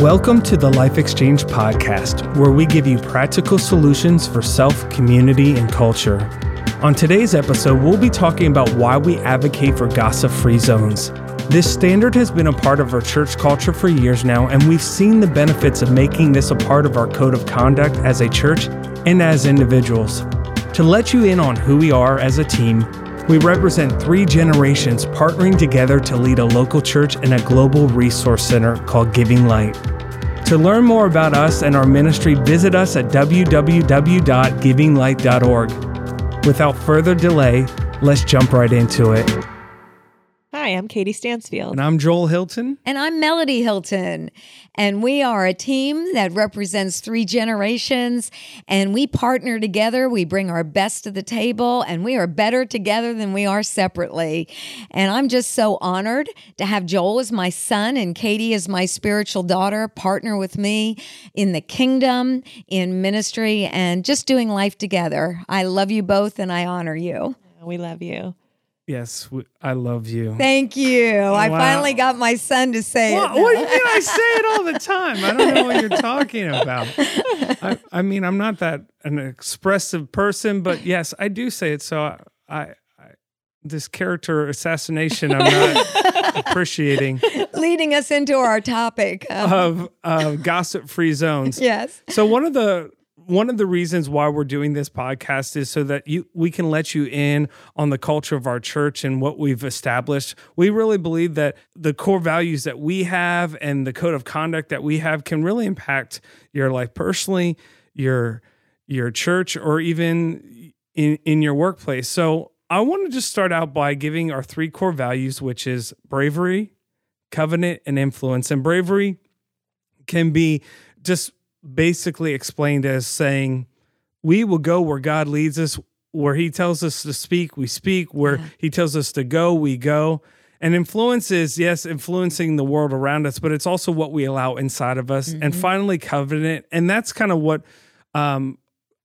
Welcome to the Life Exchange Podcast, where we give you practical solutions for self, community, and culture. On today's episode, we'll be talking about why we advocate for gossip free zones. This standard has been a part of our church culture for years now, and we've seen the benefits of making this a part of our code of conduct as a church and as individuals. To let you in on who we are as a team, we represent three generations partnering together to lead a local church and a global resource center called Giving Light. To learn more about us and our ministry, visit us at www.givinglight.org. Without further delay, let's jump right into it. Hi, I'm Katie Stansfield. And I'm Joel Hilton. And I'm Melody Hilton. And we are a team that represents three generations. And we partner together. We bring our best to the table. And we are better together than we are separately. And I'm just so honored to have Joel as my son and Katie as my spiritual daughter partner with me in the kingdom, in ministry, and just doing life together. I love you both and I honor you. We love you. Yes, we, I love you. Thank you. I finally got my son to say What, it. what do you mean? I say it all the time. I don't know what you're talking about. I, I mean, I'm not that an expressive person, but yes, I do say it. So I, I, I this character assassination, I'm not appreciating leading us into our topic. Uh, of uh, gossip-free zones. yes. So one of the one of the reasons why we're doing this podcast is so that you we can let you in on the culture of our church and what we've established. We really believe that the core values that we have and the code of conduct that we have can really impact your life personally, your your church or even in in your workplace. So I want to just start out by giving our three core values which is bravery, covenant and influence. And bravery can be just basically explained as saying, We will go where God leads us, where He tells us to speak, we speak, where He tells us to go, we go. And influence is, yes, influencing the world around us, but it's also what we allow inside of us. And finally, covenant. And that's kind of what um,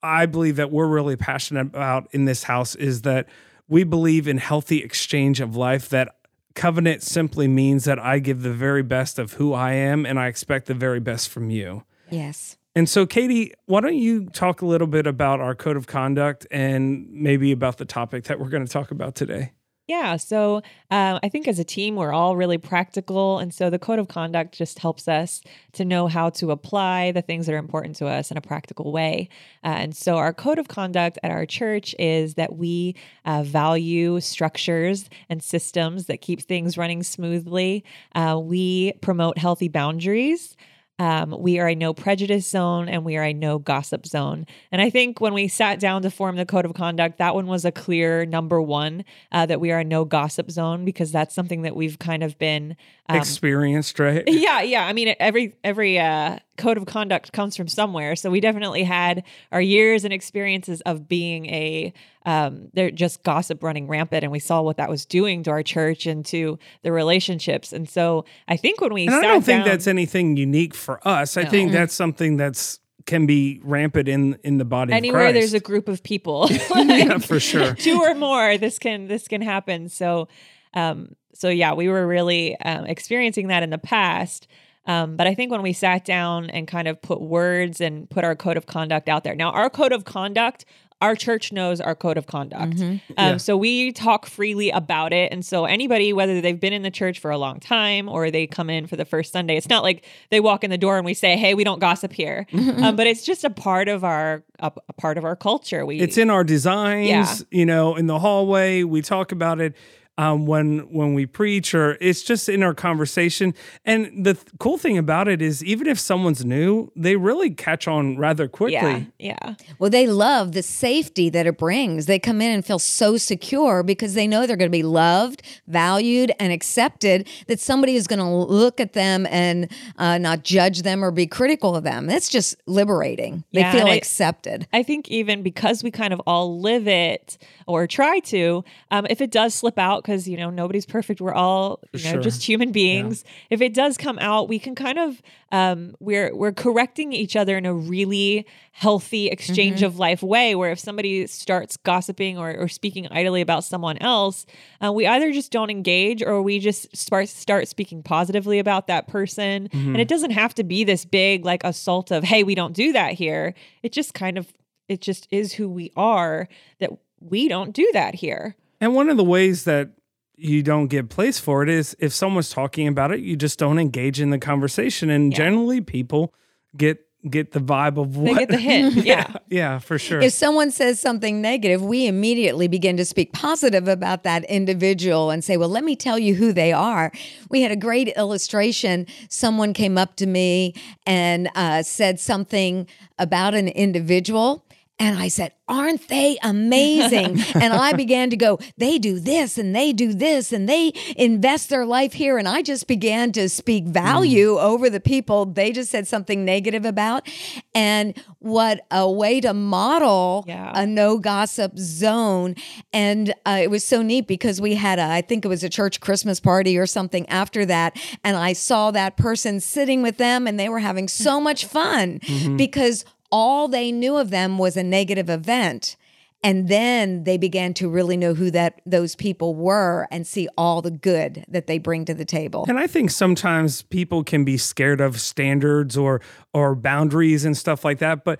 I believe that we're really passionate about in this house is that we believe in healthy exchange of life, that covenant simply means that I give the very best of who I am and I expect the very best from you. Yes. And so, Katie, why don't you talk a little bit about our code of conduct and maybe about the topic that we're going to talk about today? Yeah. So uh, I think as a team, we're all really practical. And so the code of conduct just helps us to know how to apply the things that are important to us in a practical way. Uh, and so our code of conduct at our church is that we uh, value structures and systems that keep things running smoothly. Uh, we promote healthy boundaries. Um, we are a no prejudice zone and we are a no gossip zone. And I think when we sat down to form the code of conduct, that one was a clear number one uh, that we are a no gossip zone because that's something that we've kind of been. Um, Experienced, right? yeah, yeah. I mean, every every uh, code of conduct comes from somewhere. So we definitely had our years and experiences of being a um, they're just gossip running rampant, and we saw what that was doing to our church and to the relationships. And so I think when we I don't think down- that's anything unique for us. I think that's something that's can be rampant in in the body anywhere there's a group of people yeah, for sure. two or more this can this can happen so um so yeah we were really um, experiencing that in the past um, but I think when we sat down and kind of put words and put our code of conduct out there. Now, our code of conduct, our church knows our code of conduct. Um, Yeah. So we talk freely about it. And so anybody, whether they've been in the church for a long time or they come in for the first Sunday, it's not like they walk in the door and we say, "Hey, we don't gossip here," um, but it's just a part of our a, a part of our culture. We It's in our designs, Yeah. you know, in the hallway. We talk about it um, when when we preach, or it's just in our conversation. And the th- cool thing about it is, even if someone's new, they really catch on rather quickly. yeah, yeah. Well, they love the safety that it brings. They come in and feel so secure because they know they're going to be loved, valued, and accepted, that somebody is going to look at them and uh, not judge them or be critical of them. That's just liberating. They Yeah, feel and I- accepted. I think even because we kind of all live it or try to, um, if it does slip out, out because you know nobody's perfect we're all you know sure. just human beings if it does come out we can kind of um, we're we're correcting each other in a really healthy exchange Mm-hmm. of life way where if somebody starts gossiping or, or speaking idly about someone else uh, we either just don't engage or we just start start speaking positively about that person Mm-hmm. and it doesn't have to be this big like assault of hey we don't do that here it just kind of it just is who we are that we don't do that here And one of the ways that you don't get place for it is if someone's talking about it, you just don't engage in the conversation. And Yeah. generally, people get get the vibe of what they what. get the hint yeah yeah, for sure. If someone says something negative, we immediately begin to speak positive about that individual and say, Well, let me tell you who they are. We had a great illustration. Someone came up to me and uh, said something about an individual. And I said, Aren't they amazing? and I began to go, They do this and they do this and they invest their life here. And I just began to speak value over the people they just said something negative about. And what a way to model Yeah. a no gossip zone. And uh, it was so neat because we had a, I think it was a church Christmas party or something after that. And I saw that person sitting with them and they were having so much fun because all they knew of them was a negative event. And then they began to really know who that those people were and see all the good that they bring to the table. And I think sometimes people can be scared of standards or or boundaries and stuff like that. But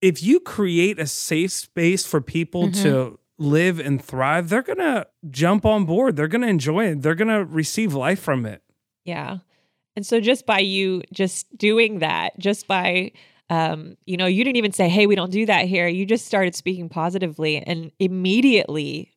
if you create a safe space for people Mm-hmm. to live and thrive, they're gonna jump on board. They're gonna enjoy it. They're gonna receive life from it. Yeah. And so just by you just doing that, just by um, you know, you didn't even say, "Hey, we don't do that here." You just started speaking positively and immediately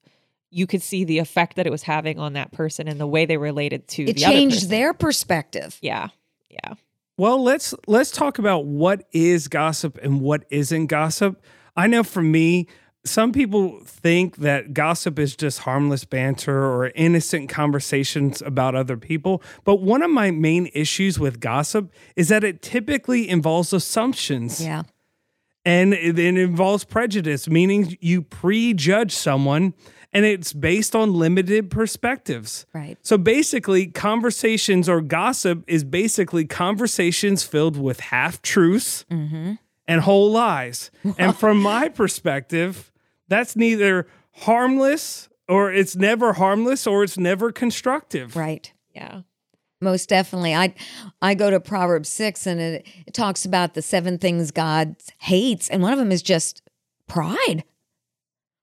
you could see the effect that it was having on that person and the way they related to It the changed person. their perspective. Yeah. Yeah. Well, let's let's talk about what is gossip and what isn't gossip. I know for me, some people think that gossip is just harmless banter or innocent conversations about other people, but one of my main issues with gossip is that it typically involves assumptions. Yeah. And it, it involves prejudice, meaning you prejudge someone and it's based on limited perspectives. Right. So basically, conversations or gossip is basically conversations filled with half truths mm-hmm. and whole lies. and from my perspective, that's neither harmless or it's never harmless or it's never constructive. Right. Yeah. Most definitely. I I go to Proverbs 6 and it, it talks about the seven things God hates and one of them is just pride.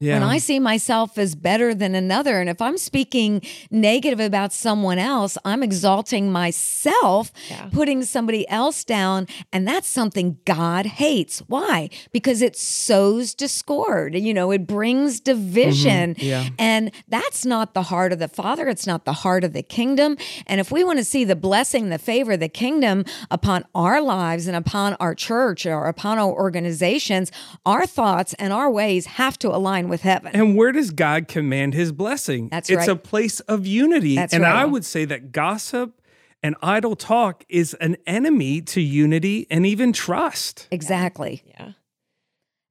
Yeah. When I see myself as better than another and if I'm speaking negative about someone else, I'm exalting myself, Yeah. putting somebody else down and that's something God hates. Why? Because it sows discord. You know, it brings division. Mm-hmm. Yeah. And that's not the heart of the Father. It's not the heart of the kingdom. And if we want to see the blessing, the favor the kingdom upon our lives and upon our church or upon our organizations, our thoughts and our ways have to align with heaven. And where does God command his blessing? That's it's right. a place of unity. That's and right. I would say that gossip and idle talk is an enemy to unity and even trust. Exactly. Yeah.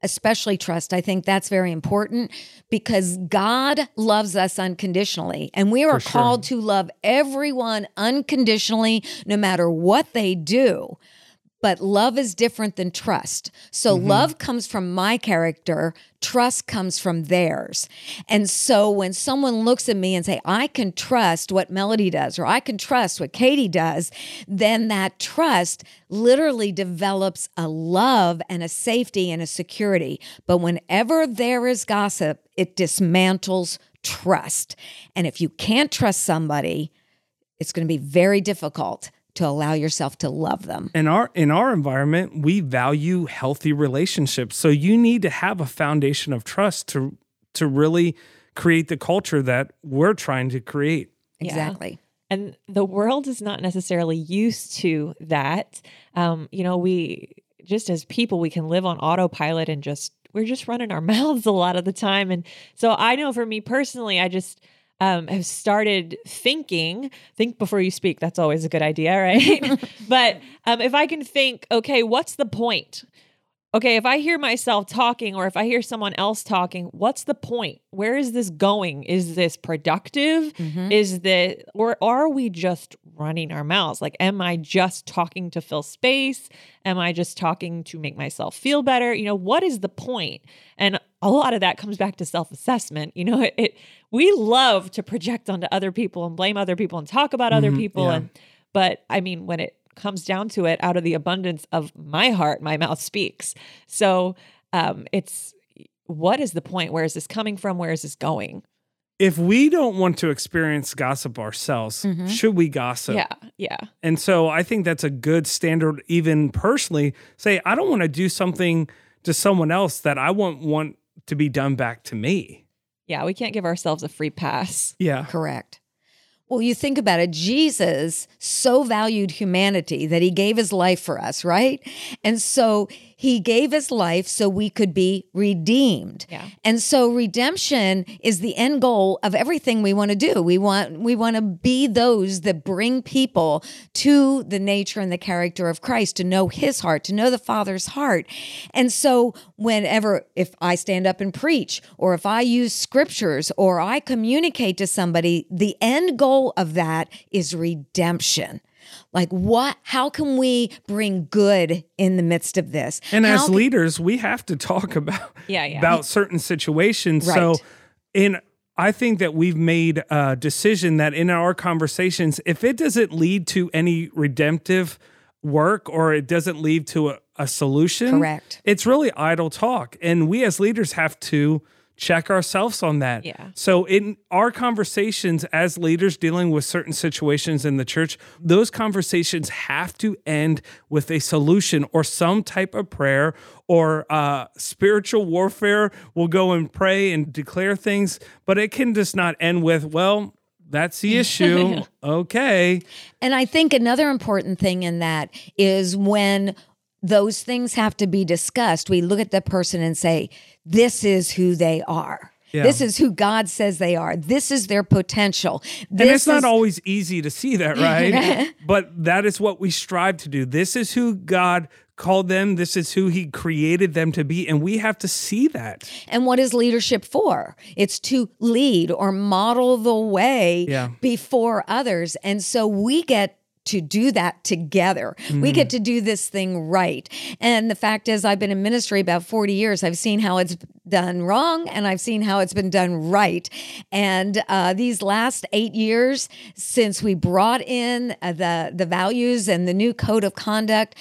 Especially trust. I think that's very important because God loves us unconditionally. And we are sure. called to love everyone unconditionally, no matter what they do. But love is different than trust. So mm-hmm. love comes from my character, trust comes from theirs. And so when someone looks at me and say, "I can trust what Melody does or I can trust what Katie does," then that trust literally develops a love and a safety and a security. But whenever there is gossip, it dismantles trust. And if you can't trust somebody, it's going to be very difficult to allow yourself to love them. In our in our environment, we value healthy relationships. So you need to have a foundation of trust to to really create the culture that we're trying to create. Yeah. Exactly. and the world is not necessarily used to that um you know we just as people we can live on autopilot and just we're just running our mouths a lot of the time and so i know for me personally i just um, have started thinking think before you speak that's always a good idea right? But um, if i can think okay what's the point okay, if I hear myself talking or if I hear someone else talking, what's the point? Where is this going? Is this productive? Mhm. Is the or are we just running our mouths? Like, am I just talking to fill space? Am I just talking to make myself feel better? You know, what is the point? And a lot of that comes back to self-assessment. You know, it, it we love to project onto other people and blame other people and talk about other Mhm, people. yeah. And but I mean, when it comes down to it, out of the abundance of my heart, my mouth speaks. So um, it's what is the point? Where is this coming from? Where is this going? If we don't want to experience gossip ourselves, Mhm. should we gossip? yeah, yeah, And so I think that's a good standard, even personally. Say, I don't want to do something to someone else that I want want to be done back to me. yeah. We can't give ourselves a free pass. Yeah. Correct. Well, you think about it, Jesus so valued humanity that he gave his life for us, right? And so he gave his life so we could be redeemed. Yeah. And so redemption is the end goal of everything we want to do. We want we want to be those that bring people to the nature and the character of Christ, to know his heart, to know the Father's heart. And so whenever if I stand up and preach or if I use scriptures or I communicate to somebody, the end goal of that is redemption. Like what how can we bring good in the midst of this? And How as can- leaders, we have to talk about Yeah, yeah. about certain situations. So Right. in I think that we've made a decision that in our conversations, if it doesn't lead to any redemptive work or it doesn't lead to a, a solution, Correct. it's really idle talk. And we as leaders have to check ourselves on that. Yeah. So in our conversations as leaders dealing with certain situations in the church, those conversations have to end with a solution or some type of prayer or uh, spiritual warfare. We'll go and pray and declare things, but it can just not end with, well, that's the issue. okay. And I think another important thing in that is when those things have to be discussed, we look at the person and say, this is who they are. Yeah. This is who God says they are. This is their potential. And This it's not is- always easy to see that, right? but that is what we strive to do. This is who God called them. This is who He created them to be. And we have to see that. And what is leadership for? It's to lead or model the way Yeah. before others. And so we get to do that together. We get to do this thing right. And the fact is, I've been in ministry about 40 years. I've seen how it's done wrong and I've seen how it's been done right. And uh, these last eight years, since we brought in uh, the, the values and the new code of conduct,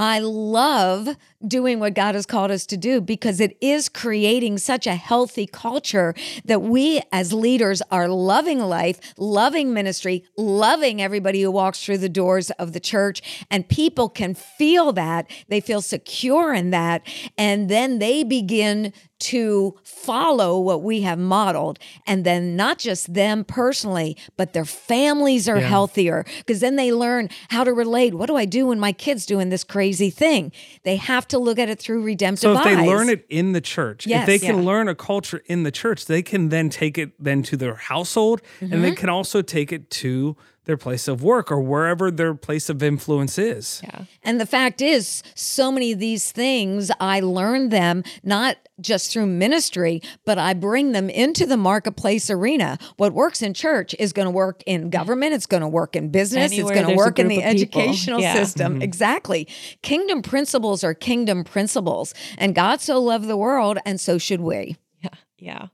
I love doing what God has called us to do because it is creating such a healthy culture that we as leaders are loving life, loving ministry, loving everybody who walks through the doors of the church. And people can feel that. They feel secure in that. And then they begin to follow what we have modeled. And then not just them personally, but their families are Yeah. healthier because then they learn how to relate. What do I do when my kid's doing this crazy thing? They have to look at it through redemptive So if they eyes. learn it in the church, if they can Yeah. learn a culture in the church, they can then take it then to their household and Mm-hmm. they can also take it to their place of work or wherever their place of influence is. Yeah. And the fact is, so many of these things, I learned them not just through ministry, but I bring them into the marketplace arena. What works in church is going to work in government, it's going to work in business, Anywhere it's going to work in the educational Yeah. system. Exactly. Kingdom principles are kingdom principles. And God so loved the world, and so should we. Yeah. Yeah.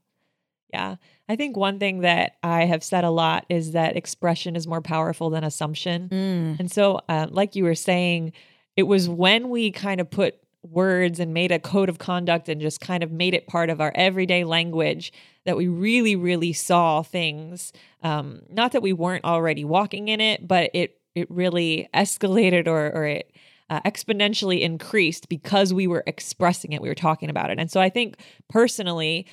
Yeah. I think one thing that I have said a lot is that expression is more powerful than assumption. Mm. And so, uh, like you were saying, it was when we kind of put words and made a code of conduct and just kind of made it part of our everyday language that we really, really saw things. Um, not that we weren't already walking in it, but it it really escalated or or it uh, exponentially increased because we were expressing it. We were talking about it, and so I think personally.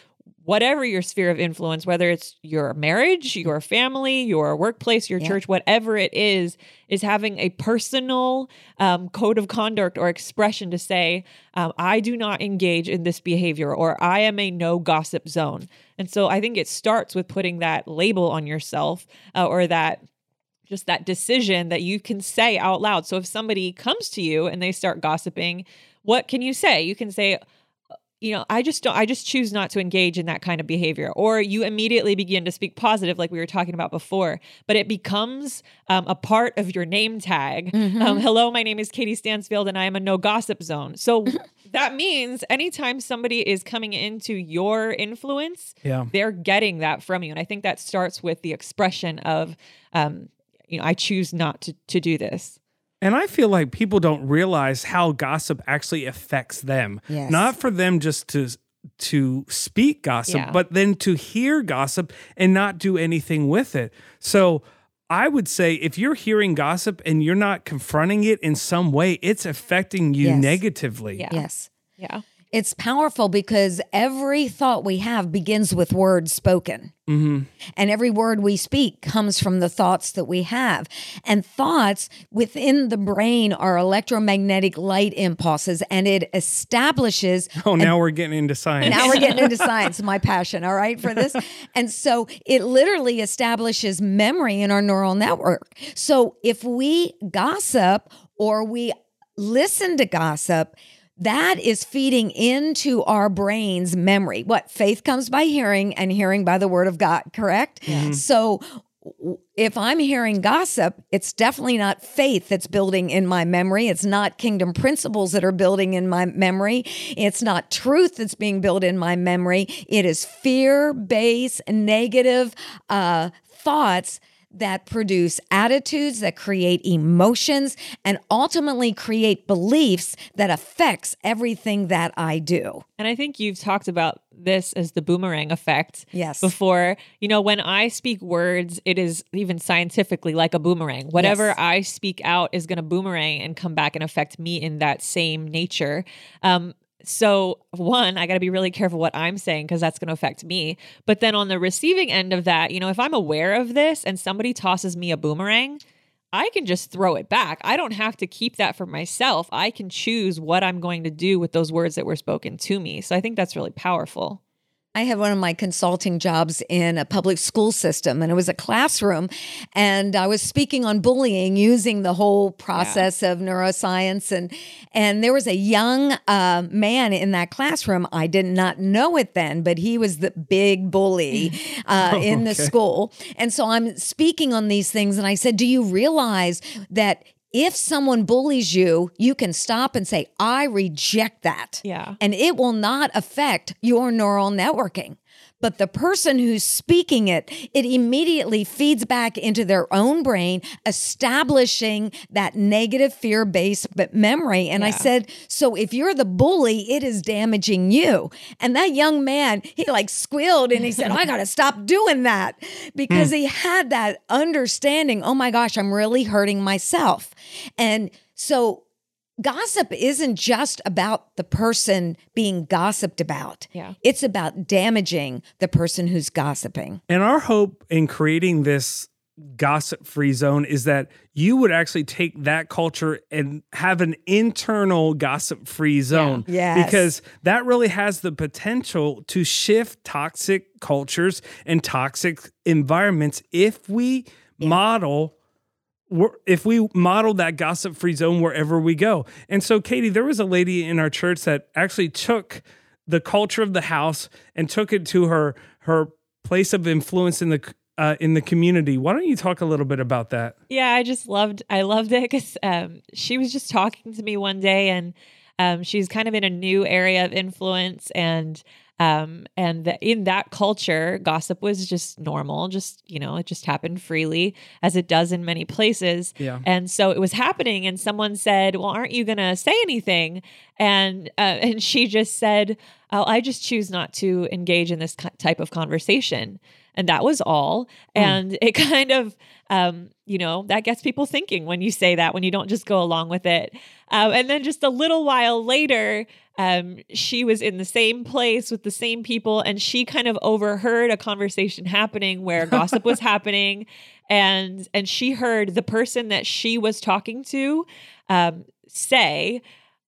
Whatever your sphere of influence, whether it's your marriage, your family, your workplace, your Yeah. church, whatever it is, is having a personal um, code of conduct or expression to say, um, I do not engage in this behavior or I am a no gossip zone. And so I think it starts with putting that label on yourself uh, or that just that decision that you can say out loud. So if somebody comes to you and they start gossiping, what can you say? You can say, you know, I just don't, I just choose not to engage in that kind of behavior. Or you immediately begin to speak positive, like we were talking about before, but it becomes um, a part of your name tag. Mm-hmm. Um, Hello, my name is Katie Stansfield and I am a no gossip zone. So that means anytime somebody is coming into your influence, Yeah. they're getting that from you. And I think that starts with the expression of, um, you know, I choose not to, to do this. And I feel like people don't realize how gossip actually affects them. Yes. Not for them just to to speak gossip, Yeah. but then to hear gossip and not do anything with it. So I would say if you're hearing gossip and you're not confronting it in some way, it's affecting you Yes. negatively. Yeah. Yes. Yeah. It's powerful because every thought we have begins with words spoken. Mm-hmm. And every word we speak comes from the thoughts that we have. And thoughts within the brain are electromagnetic light impulses, and it establishes Oh, now we're getting into science. now we're getting into science, my passion, all right, for this. And so it literally establishes memory in our neural network. So if we gossip or we listen to gossip, that is feeding into our brain's memory. What faith comes by hearing and hearing by the word of God, correct? So if I'm hearing gossip, it's definitely not faith that's building in my memory. It's not kingdom principles that are building in my memory. It's not truth that's being built in my memory. It is fear based, negative uh, thoughts that produce attitudes that create emotions and ultimately create beliefs that affects everything that I do. And I think you've talked about this as the boomerang effect. Yes. Before, you know, when I speak words, it is even scientifically like a boomerang. Whatever Yes. I speak out is going to boomerang and come back and affect me in that same nature. Um, so one, I got to be really careful what I'm saying because that's going to affect me. But then on the receiving end of that, you know, if I'm aware of this and somebody tosses me a boomerang, I can just throw it back. I don't have to keep that for myself. I can choose what I'm going to do with those words that were spoken to me. So I think that's really powerful. I had one of my consulting jobs in a public school system, and it was a classroom. And I was speaking on bullying using the whole process of neuroscience. And, and there was a young uh, man in that classroom. I did not know it then, but he was the big bully uh, in the school. And so I'm speaking on these things, and I said, Do you realize that? If someone bullies you, you can stop and say, I reject that Yeah. and it will not affect your neural networking. But the person who's speaking it, it immediately feeds back into their own brain, establishing that negative fear based memory. And I said, So if you're the bully, it is damaging you. And that young man, he like squealed and he said, oh, I got to stop doing that because hmm. he had that understanding. Oh my gosh, I'm really hurting myself. And so gossip isn't just about the person being gossiped about. Yeah. It's about damaging the person who's gossiping. And our hope in creating this gossip free zone is that you would actually take that culture and have an internal gossip free zone. Yes. Because that really has the potential to shift toxic cultures and toxic environments if we model we're- if we model that gossip free zone wherever we go. And so, Katie, there was a lady in our church that actually took the culture of the house and took it to her her place of influence in the uh, in the community. Why don't you talk a little bit about that? Yeah, I just loved I loved it because um, she was just talking to me one day, and um, she's kind of in a new area of influence, and um, and the, in that culture, gossip was just normal. Just you know, it just happened freely, as it does in many places. Yeah. And so it was happening, and someone said, "Well, aren't you going to say anything?" And uh, and she just said, oh, "I just choose not to engage in this type of conversation." And that was all. And it kind of, um, you know, that gets people thinking when you say that, when you don't just go along with it. Um, and then just a little while later, um, she was in the same place with the same people, and she kind of overheard a conversation happening where gossip was happening, and and she heard the person that she was talking to um, say,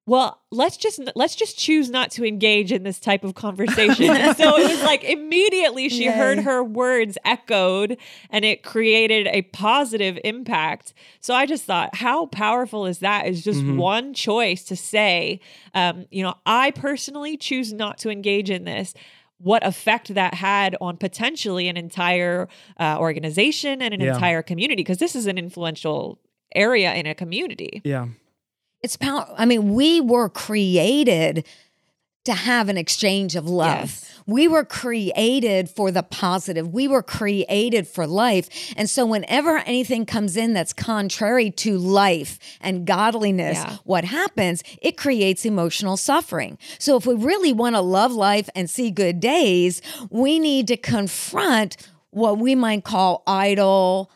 well let's just let's just choose not to engage in this type of conversation so it was like immediately she Yay. heard her words echoed and it created a positive impact so i just thought how powerful is that is just Mhm. one choice to say um, you know i personally choose not to engage in this what effect that had on potentially an entire uh, organization and an Yeah. entire community because this is an influential area in a community Yeah. It's power. I mean, we were created to have an exchange of love. Yes. We were created for the positive. We were created for life. And so, whenever anything comes in that's contrary to life and godliness, Yeah. what happens? It creates emotional suffering. So, if we really want to love life and see good days, we need to confront what we might call idle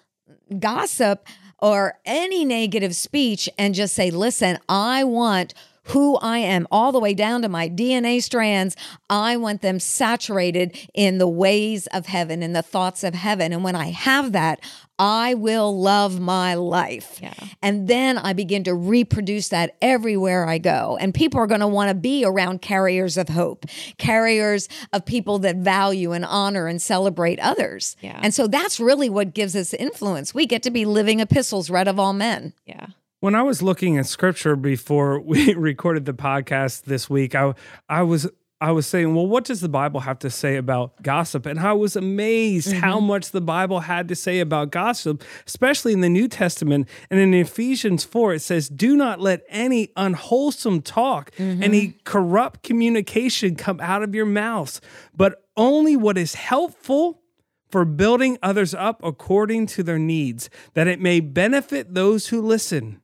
gossip or any negative speech and just say, listen, I want who I am all the way down to my DNA strands. I want them saturated in the ways of heaven, in the thoughts of heaven. And when I have that, I will love my life. Yeah. And then I begin to reproduce that everywhere I go. And people are going to want to be around carriers of hope, carriers of people that value and honor and celebrate others. Yeah. And so that's really what gives us influence. We get to be living epistles read of all men. yeah When I was looking at scripture before we recorded the podcast this week, I I was I was saying, well, what does the Bible have to say about gossip? And I was amazed how mm-hmm. much the Bible had to say about gossip, especially in the New Testament. And in Ephesians 4, it says, Do not let any unwholesome talk, mm-hmm. any corrupt communication come out of your mouths, but only what is helpful for building others up according to their needs, that it may benefit those who listen.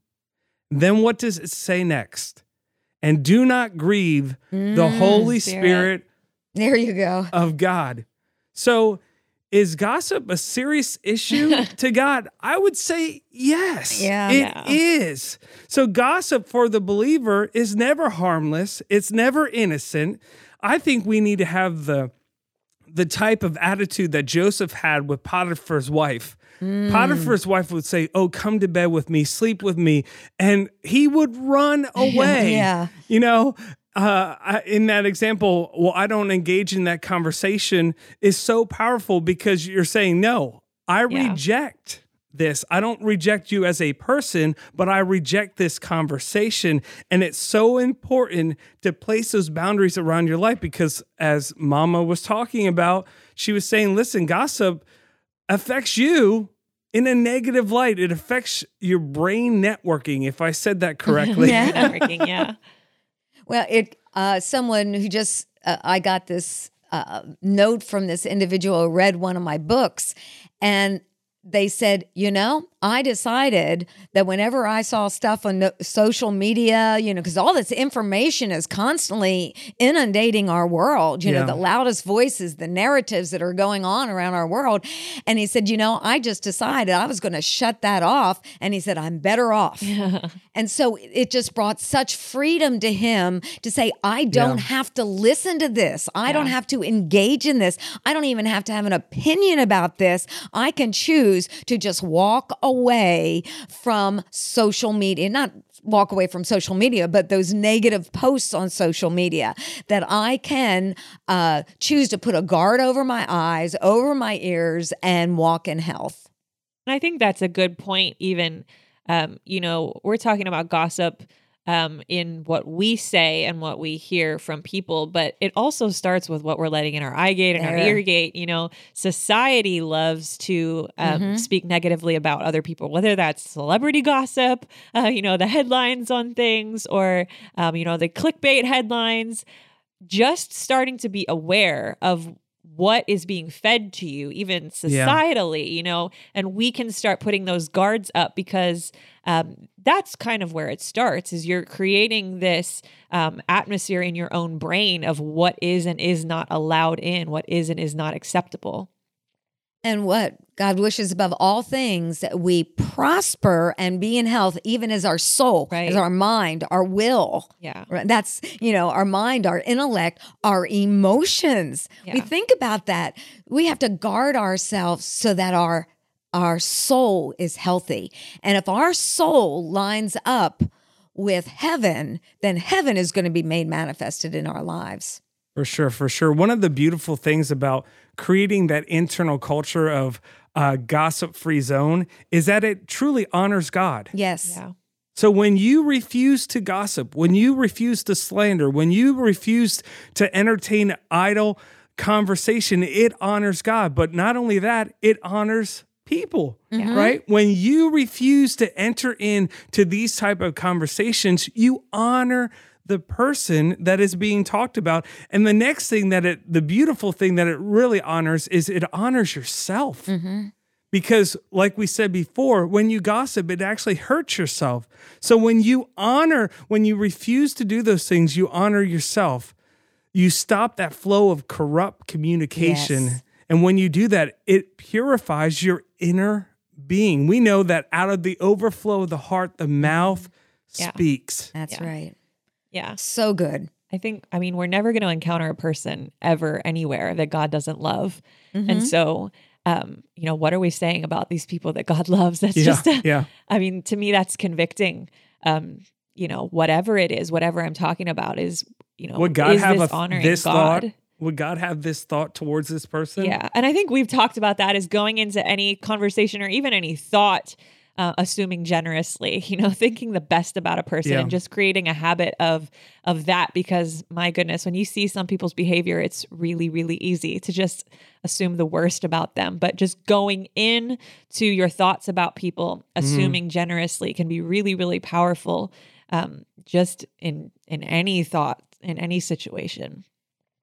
Then what does it say next? And do not grieve the mm, Holy Spirit. Spirit There you go. of God. So, is gossip a serious issue to God? I would say yes. Yeah. it is. So, gossip for the believer is never harmless, it's never innocent. I think we need to have the the type of attitude that Joseph had with Potiphar's wife. Potiphar's wife would say, Oh, come to bed with me, sleep with me. And he would run away. Yeah. You know, uh, I- in that example, well, I don't engage in that conversation is so powerful because you're saying, No, I Yeah. reject this. I don't reject you as a person, but I reject this conversation. And it's so important to place those boundaries around your life because, as Mama was talking about, she was saying, listen, gossip affects you in a negative light. It affects your brain networking, if I said that correctly. networking yeah Well, it uh, someone who just uh, I got this uh, note from this individual read one of my books, and they said, you know, I decided that whenever I saw stuff on social media, you know, because all this information is constantly inundating our world, you Yeah. know, the loudest voices, the narratives that are going on around our world. And he said, you know, I just decided I was going to shut that off. And he said, I'm better off. Yeah. And so it just brought such freedom to him to say, I don't Yeah. have to listen to this. I don't have to engage in this. I don't even have to have an opinion about this. I can choose to just walk away from social media, not walk away from social media, but those negative posts on social media that I can uh, choose to put a guard over my eyes, over my ears, and walk in health. And I think that's a good point, even. Um, you know, we're talking about gossip um, in what we say and what we hear from people, but it also starts with what we're letting in our eye gate and our There. ear gate. You know, society loves to um, Mhm. speak negatively about other people, whether that's celebrity gossip, uh, you know, the headlines on things, or, um, you know, the clickbait headlines. Just starting to be aware of what is being fed to you, even Yeah. societally, you know, and we can start putting those guards up because um, that's kind of where it starts is you're creating this um, atmosphere in your own brain of what is and is not allowed in, what is and is not acceptable. And what God wishes above all things that we prosper and be in health, even as our soul, Right. as our mind, our will. Yeah. That's, you know, our mind, our intellect, our emotions. We think about that. We have to guard ourselves so that our our soul is healthy. And if our soul lines up with heaven, then heaven is going to be made manifested in our lives. For sure, for sure. One of the beautiful things about creating that internal culture of uh, gossip free zone is that it truly honors God. Yes. Yeah. So when you refuse to gossip, when you refuse to slander, when you refuse to entertain idle conversation, it honors God. But not only that, it honors people right when you refuse to enter into these type of conversations you honor the person that is being talked about. And the next thing that it the beautiful thing that it really honors is it honors yourself. Mm-hmm. Because like we said before when you gossip it actually hurts yourself. So when you honor when you refuse to do those things you honor yourself. You stop that flow of corrupt communication. Yes. and when you do that it purifies your inner being. We know that out of the overflow of the heart the mouth mm-hmm. Yeah. speaks. That's Yeah. right. Yeah. So good. I think, I mean, we're never going to encounter a person ever anywhere that God doesn't love. Mm-hmm. And so, um, you know, what are we saying about these people that God loves? That's yeah just, yeah I mean, to me, that's convicting. Um, you know, whatever it is, whatever I'm talking about is, you know, would god is have this a, honoring this God? thought would god have this thought towards this person Yeah. And I think we've talked about that as going into any conversation or even any thought, uh, assuming generously, you know, thinking the best about a person Yeah. and just creating a habit of of that because my goodness, when you see some people's behavior, it's really, really easy to just assume the worst about them. But just going in to your thoughts about people, assuming generously can be really, really powerful. Um, just in in any thought, in any situation.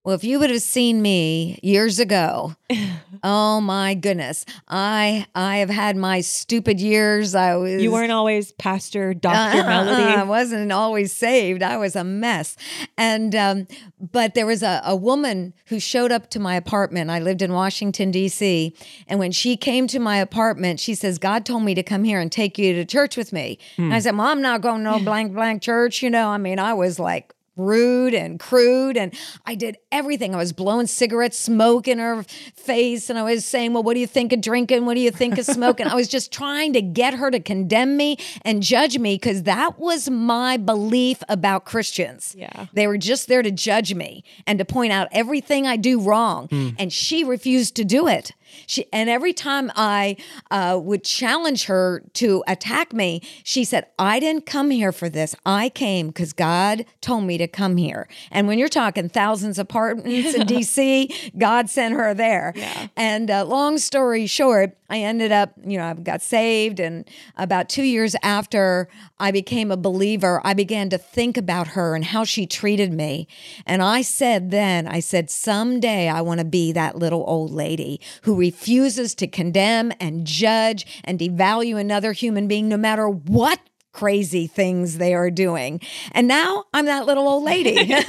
Well, if you would have seen me years ago, oh my goodness, I I have had my stupid years. I was You weren't always Pastor Dr. Uh, Melody. I wasn't always saved. I was a mess. And um, but there was a, a woman who showed up to my apartment. I lived in Washington D.C. And when she came to my apartment, she says, "God told me to come here and take you to church with me." And I said, "Well, I'm not going to no blank blank church." You know, I mean, I was like rude and crude and I did everything. I was blowing cigarettes, smoke in her face and I was saying, "Well, what do you think of drinking? What do you think of smoking?" I was just trying to get her to condemn me and judge me cuz that was my belief about Christians. Yeah. They were just there to judge me and to point out everything I do wrong hmm. and she refused to do it. She and every time I uh, would challenge her to attack me, she said, "I didn't come here for this. I came because God told me to come here." And when you're talking thousands of apartments in D.C., God sent her there. Yeah. And uh, long story short, I ended up, you know, I got saved, and about two years after I became a believer, I began to think about her and how she treated me. And I said then, I said, someday I want to be that little old lady who refuses to condemn and judge and devalue another human being, no matter what crazy things they are doing. And now I'm that little old lady.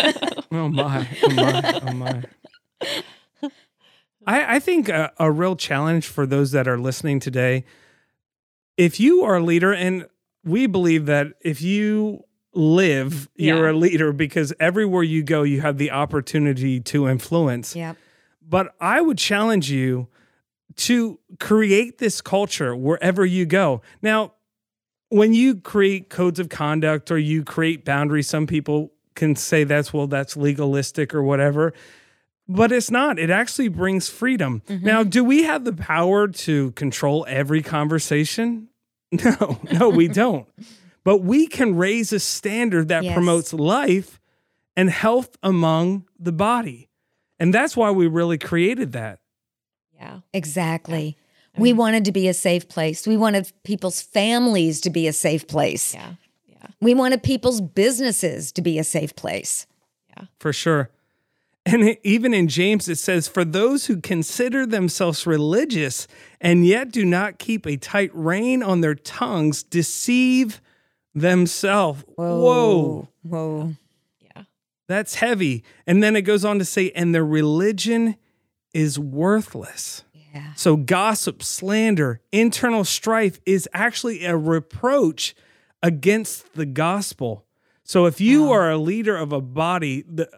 Oh my, oh my, oh my. I, I think a, a real challenge for those that are listening today, if you are a leader, and we believe that if you live, you're a leader because everywhere you go, you have the opportunity to influence. yep. But I would challenge you to create this culture wherever you go. Now, when you create codes of conduct or you create boundaries, some people can say that's, well, that's legalistic or whatever. But it's not. It actually brings freedom. Mm-hmm. Now, do we have the power to control every conversation? No, no, we don't. But we can raise a standard that Yes. promotes life and health among the body. And that's why we really created that. Yeah. Exactly. we wanted to be a safe place. We wanted people's families to be a safe place. Yeah. Yeah. We wanted people's businesses to be a safe place. Yeah. For sure. And it- even in James, it says, For those who consider themselves religious and yet do not keep a tight rein on their tongues deceive themselves. Whoa. Whoa. Yeah. That's heavy. And then it goes on to say, And their religion is worthless. Yeah. So, gossip, slander, internal strife is actually a reproach against the gospel. So, if you are a leader of a body, the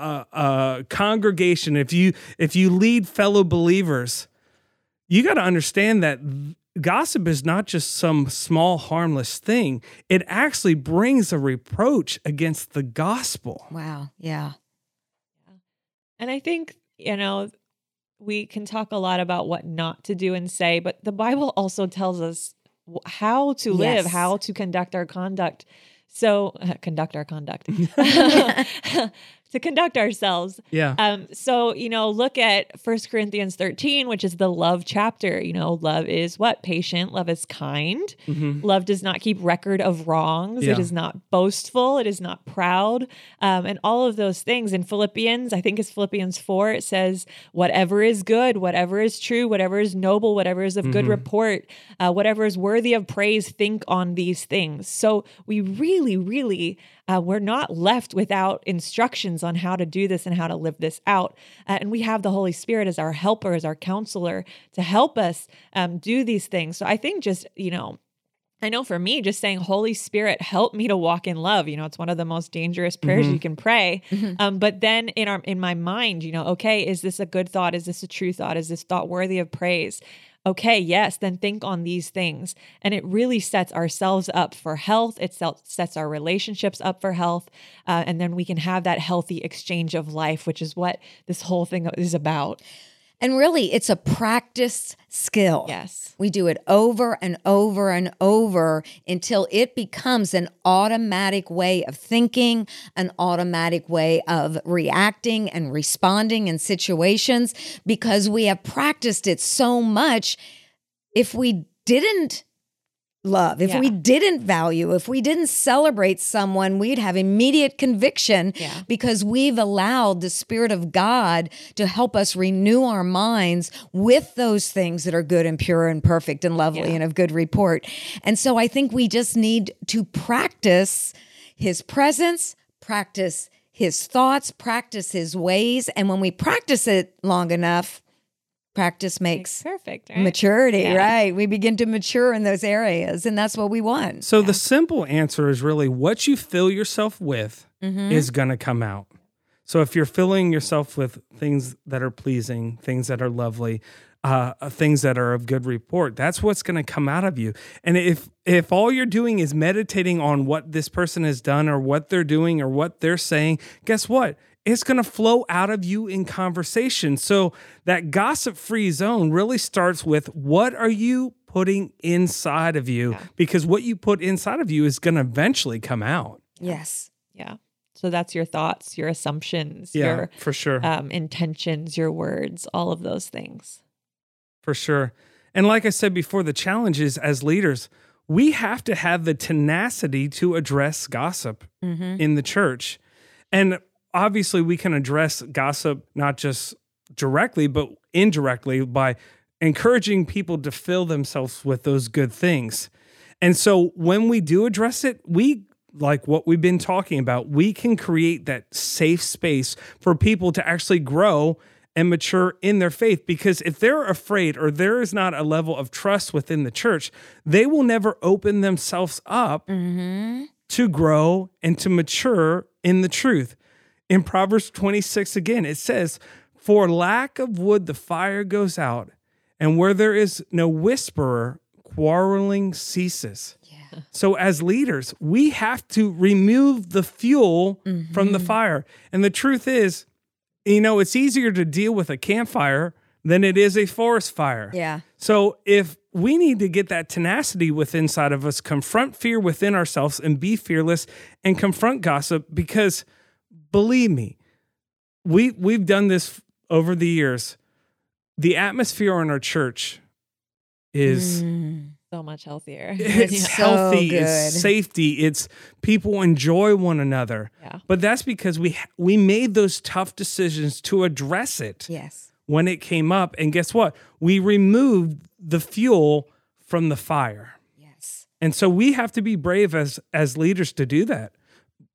uh, uh, congregation, if you if you lead fellow believers, you got to understand that gossip is not just some small harmless thing. It actually brings a reproach against the gospel. Wow. Yeah. And I think, you know, we can talk a lot about what not to do and say, but the Bible also tells us how to live, Yes. how to conduct our conduct. So, conduct our conduct, to conduct ourselves. Yeah. Um, so, you know, look at First Corinthians 13, which is the love chapter. You know, love is what? Patient, love is kind. Mhm. Love does not keep record of wrongs. Yeah. It is not boastful. It is not proud. Um, and all of those things. In Philippians, I think it's Philippians 4, it says, whatever is good, whatever is true, whatever is noble, whatever is of good Mhm. report, uh, whatever is worthy of praise, think on these things. So we really, really, uh, we're not left without instructions on how to do this and how to live this out. Uh, and we have the Holy Spirit as our helper, as our counselor to help us um, do these things. So I think just, you know, I know for me, just saying, Holy Spirit, help me to walk in love. You know, it's one of the most dangerous prayers Mhm. you can pray. Mhm. Um, but then in our in my mind, you know, okay, is this a good thought? Is this a true thought? Is this thought worthy of praise? Okay, yes, then think on these things. And it really sets ourselves up for health. It sets our relationships up for health. Uh, and then we can have that healthy exchange of life, which is what this whole thing is about. And really, it's a practiced skill. Yes. We do it over and over and over until it becomes an automatic way of thinking, an automatic way of reacting and responding in situations because we have practiced it so much. If we didn't love, if Yeah. we didn't value, if we didn't celebrate someone, we'd have immediate conviction Yeah. because we've allowed the Spirit of God to help us renew our minds with those things that are good and pure and perfect and lovely Yeah. and of good report. And so I think we just need to practice His presence, practice His thoughts, practice His ways. And when we practice it long enough, practice makes perfect. Right? maturity, Yeah. right? We begin to mature in those areas, and that's what we want. So the simple answer is really what you fill yourself with Mhm. is going to come out. So if you're filling yourself with things that are pleasing, things that are lovely, uh, uh, things that are of good report, that's what's going to come out of you. And if if all you're doing is meditating on what this person has done or what they're doing or what they're saying, guess what? It's going to flow out of you in conversation. So that gossip free zone really starts with what are you putting inside of you? Yeah. Because what you put inside of you is going to eventually come out. Yes. Yeah. So that's your thoughts, your assumptions, Yeah, your for sure. um, intentions, your words, all of those things. For sure. And like I said before, the challenge is as leaders, we have to have the tenacity to address gossip Mm-hmm. in the church. And obviously, we can address gossip not just directly, but indirectly by encouraging people to fill themselves with those good things. And so when we do address it, we like what we've been talking about, we can create that safe space for people to actually grow and mature in their faith. Because if they're afraid or there is not a level of trust within the church, they will never open themselves up Mm-hmm. to grow and to mature in the truth. In Proverbs 26 again, it says, For lack of wood, the fire goes out, and where there is no whisperer, quarreling ceases. Yeah. So, as leaders, we have to remove the fuel from the Mhm. fire. And the truth is, you know, it's easier to deal with a campfire than it is a forest fire. Yeah. So if we need to get that tenacity within inside of us, confront fear within ourselves and be fearless and confront gossip because believe me, we we've done this over the years. The atmosphere in our church is Mm. So much healthier. it's. So healthy, good. it's safety, it's people enjoy one another. Yeah. But that's because we we made those tough decisions to address it Yes. when it came up. And guess what? We removed the fuel from the fire. Yes. And so we have to be brave as as leaders to do that.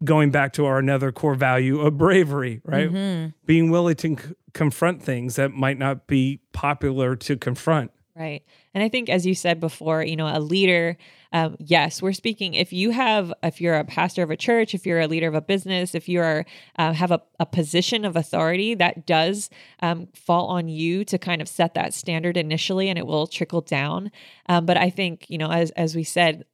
Going back to our another core value of bravery, right? Mhm. Being willing to c- confront things that might not be popular to confront. Right. And I think, as you said before, you know, a leader, um, yes, we're speaking. If you have, if you're a pastor of a church, if you're a leader of a business, if you are, uh, have a, a position of authority, that does um, fall on you to kind of set that standard initially and it will trickle down. Um, but I think, you know, as, as we said,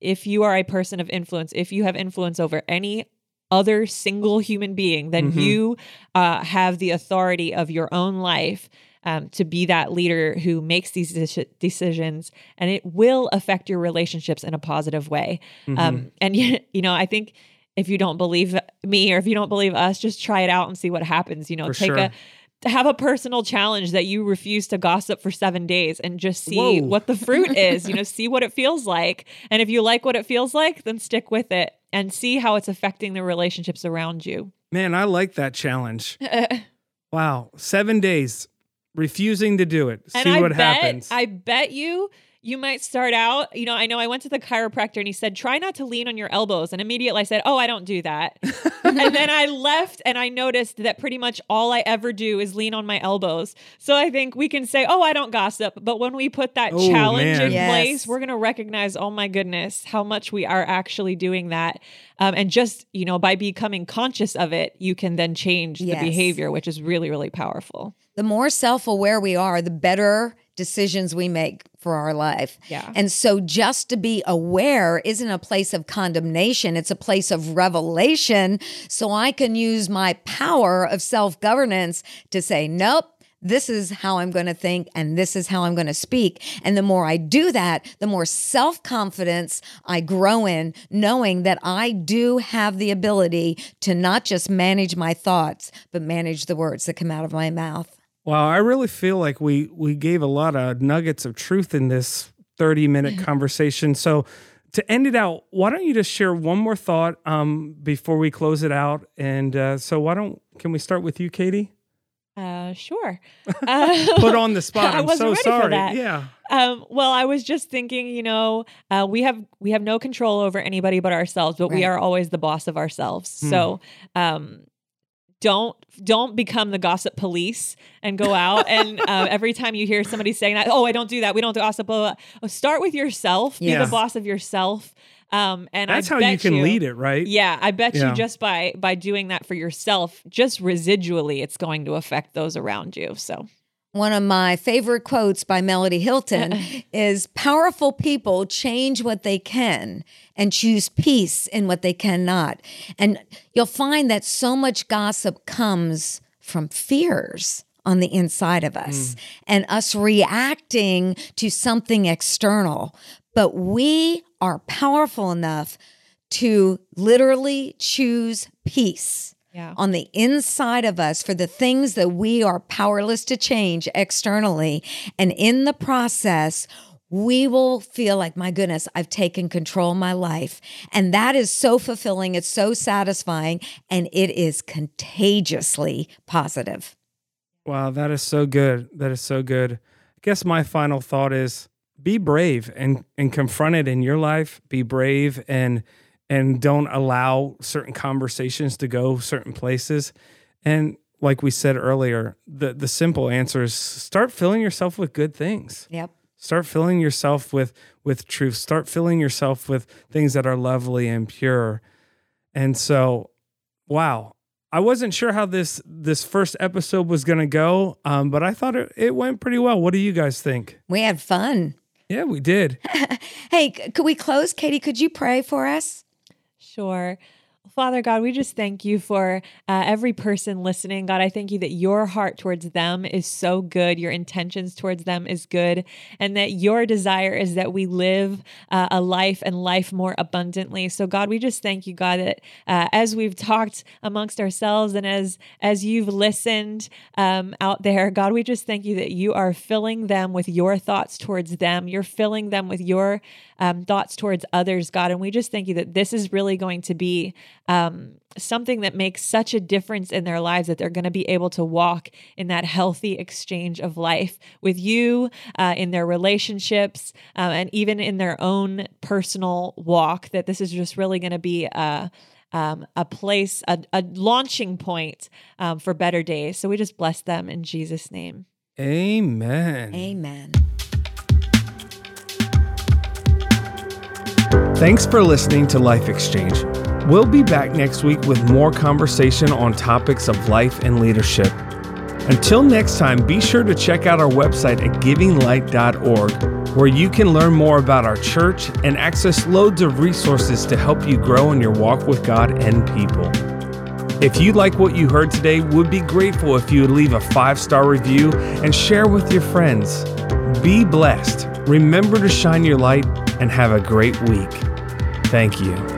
if you are a person of influence, if you have influence over any other single human being, then Mhm. you uh, have the authority of your own life um, to be that leader who makes these deci- decisions, and it will affect your relationships in a positive way. Mhm. Um, and you know, I think if you don't believe me or if you don't believe us, just try it out and see what happens. You know, For take sure. a have a personal challenge that you refuse to gossip for seven days and just see Whoa. what the fruit is. You know, see what it feels like, and if you like what it feels like, then stick with it and see how it's affecting the relationships around you. Man, I like that challenge. Wow. Seven days refusing to do it. And See I what bet, happens. I bet you you might start out, you know, I know I went to the chiropractor and he said, try not to lean on your elbows. And immediately I said, Oh, I don't do that. and then I left and I noticed that pretty much all I ever do is lean on my elbows. So I think we can say, Oh, I don't gossip. But when we put that Oh, challenge man. in Yes. place, we're going to recognize, Oh my goodness, how much we are actually doing that. Um, and just, you know, by becoming conscious of it, you can then change Yes. the behavior, which is really, really powerful. The more self aware we are, the better decisions we make for our life. Yeah. And so just to be aware isn't a place of condemnation, it's a place of revelation. So I can use my power of self governance to say, nope. This is how I'm going to think, and this is how I'm going to speak. And the more I do that, the more self confidence I grow in, knowing that I do have the ability to not just manage my thoughts, but manage the words that come out of my mouth. Wow, I really feel like we we gave a lot of nuggets of truth in this 30 minute conversation. So to end it out, why don't you just share one more thought um, before we close it out? And uh, so why don't can we start with you, Katie? Uh, sure. Uh, Put on the spot. I I'm wasn't so ready for sorry. that. Yeah. Um, well, I was just thinking, you know, uh, we have we have no control over anybody but ourselves, but we are always the boss of ourselves. Hmm. So, um, don't don't become the gossip police and go out and uh, every time you hear somebody saying that, oh, I don't do that. We don't gossip. Blah, blah, blah. Start with yourself. Be Yeah. the boss of yourself. Um, and That's I how you bet can lead it, right? Yeah, I bet Yeah. you just by by doing that for yourself, just residually, it's going to affect those around you. So. One of my favorite quotes by Melody Hilton is Powerful people change what they can and choose peace in what they cannot. And you'll find that so much gossip comes from fears on the inside of us mm. and us reacting to something external. But we are powerful enough to literally choose peace Yeah. on the inside of us for the things that we are powerless to change externally. And in the process, we will feel like, my goodness, I've taken control of my life. And that is so fulfilling. It's so satisfying. And it is contagiously positive. Wow, that is so good. That is so good. I guess my final thought is be brave and and confront it in your life. Be brave and and don't allow certain conversations to go certain places. And like we said earlier, the the simple answer is start filling yourself with good things. Yep. Start filling yourself with with truth. Start filling yourself with things that are lovely and pure. And so, wow, I wasn't sure how this this first episode was going to go, um, but I thought it, it went pretty well. What do you guys think? We had fun. Yeah, we did. Hey, could we close? Katie, could you pray for us? Sure. Father God, we just thank you for uh, every person listening. God, I thank you that your heart towards them is so good. Your intentions towards them is good. And that your desire is that we live uh, a life and life more abundantly. So, God, we just thank you, God, that uh, as we've talked amongst ourselves and as, as you've listened um, out there, God, we just thank you that you are filling them with your thoughts towards them. You're filling them with your um, thoughts towards others, God. And we just thank you that this is really going to be um, something that makes such a difference in their lives that they're going to be able to walk in that healthy exchange of life with you uh, in their relationships uh, and even in their own personal walk. That this is just really going to be a um, a place, a, a launching point um, for better days. So we just bless them in Jesus' name. Amen. Amen. Thanks for listening to Life Exchange. We'll be back next week with more conversation on topics of life and leadership. Until next time, be sure to check out our website at givinglight.org, where you can learn more about our church and access loads of resources to help you grow in your walk with God and people. If you like what you heard today, would be grateful if you would leave a five star review and share with your friends. Be blessed. Remember to shine your light and have a great week. Thank you.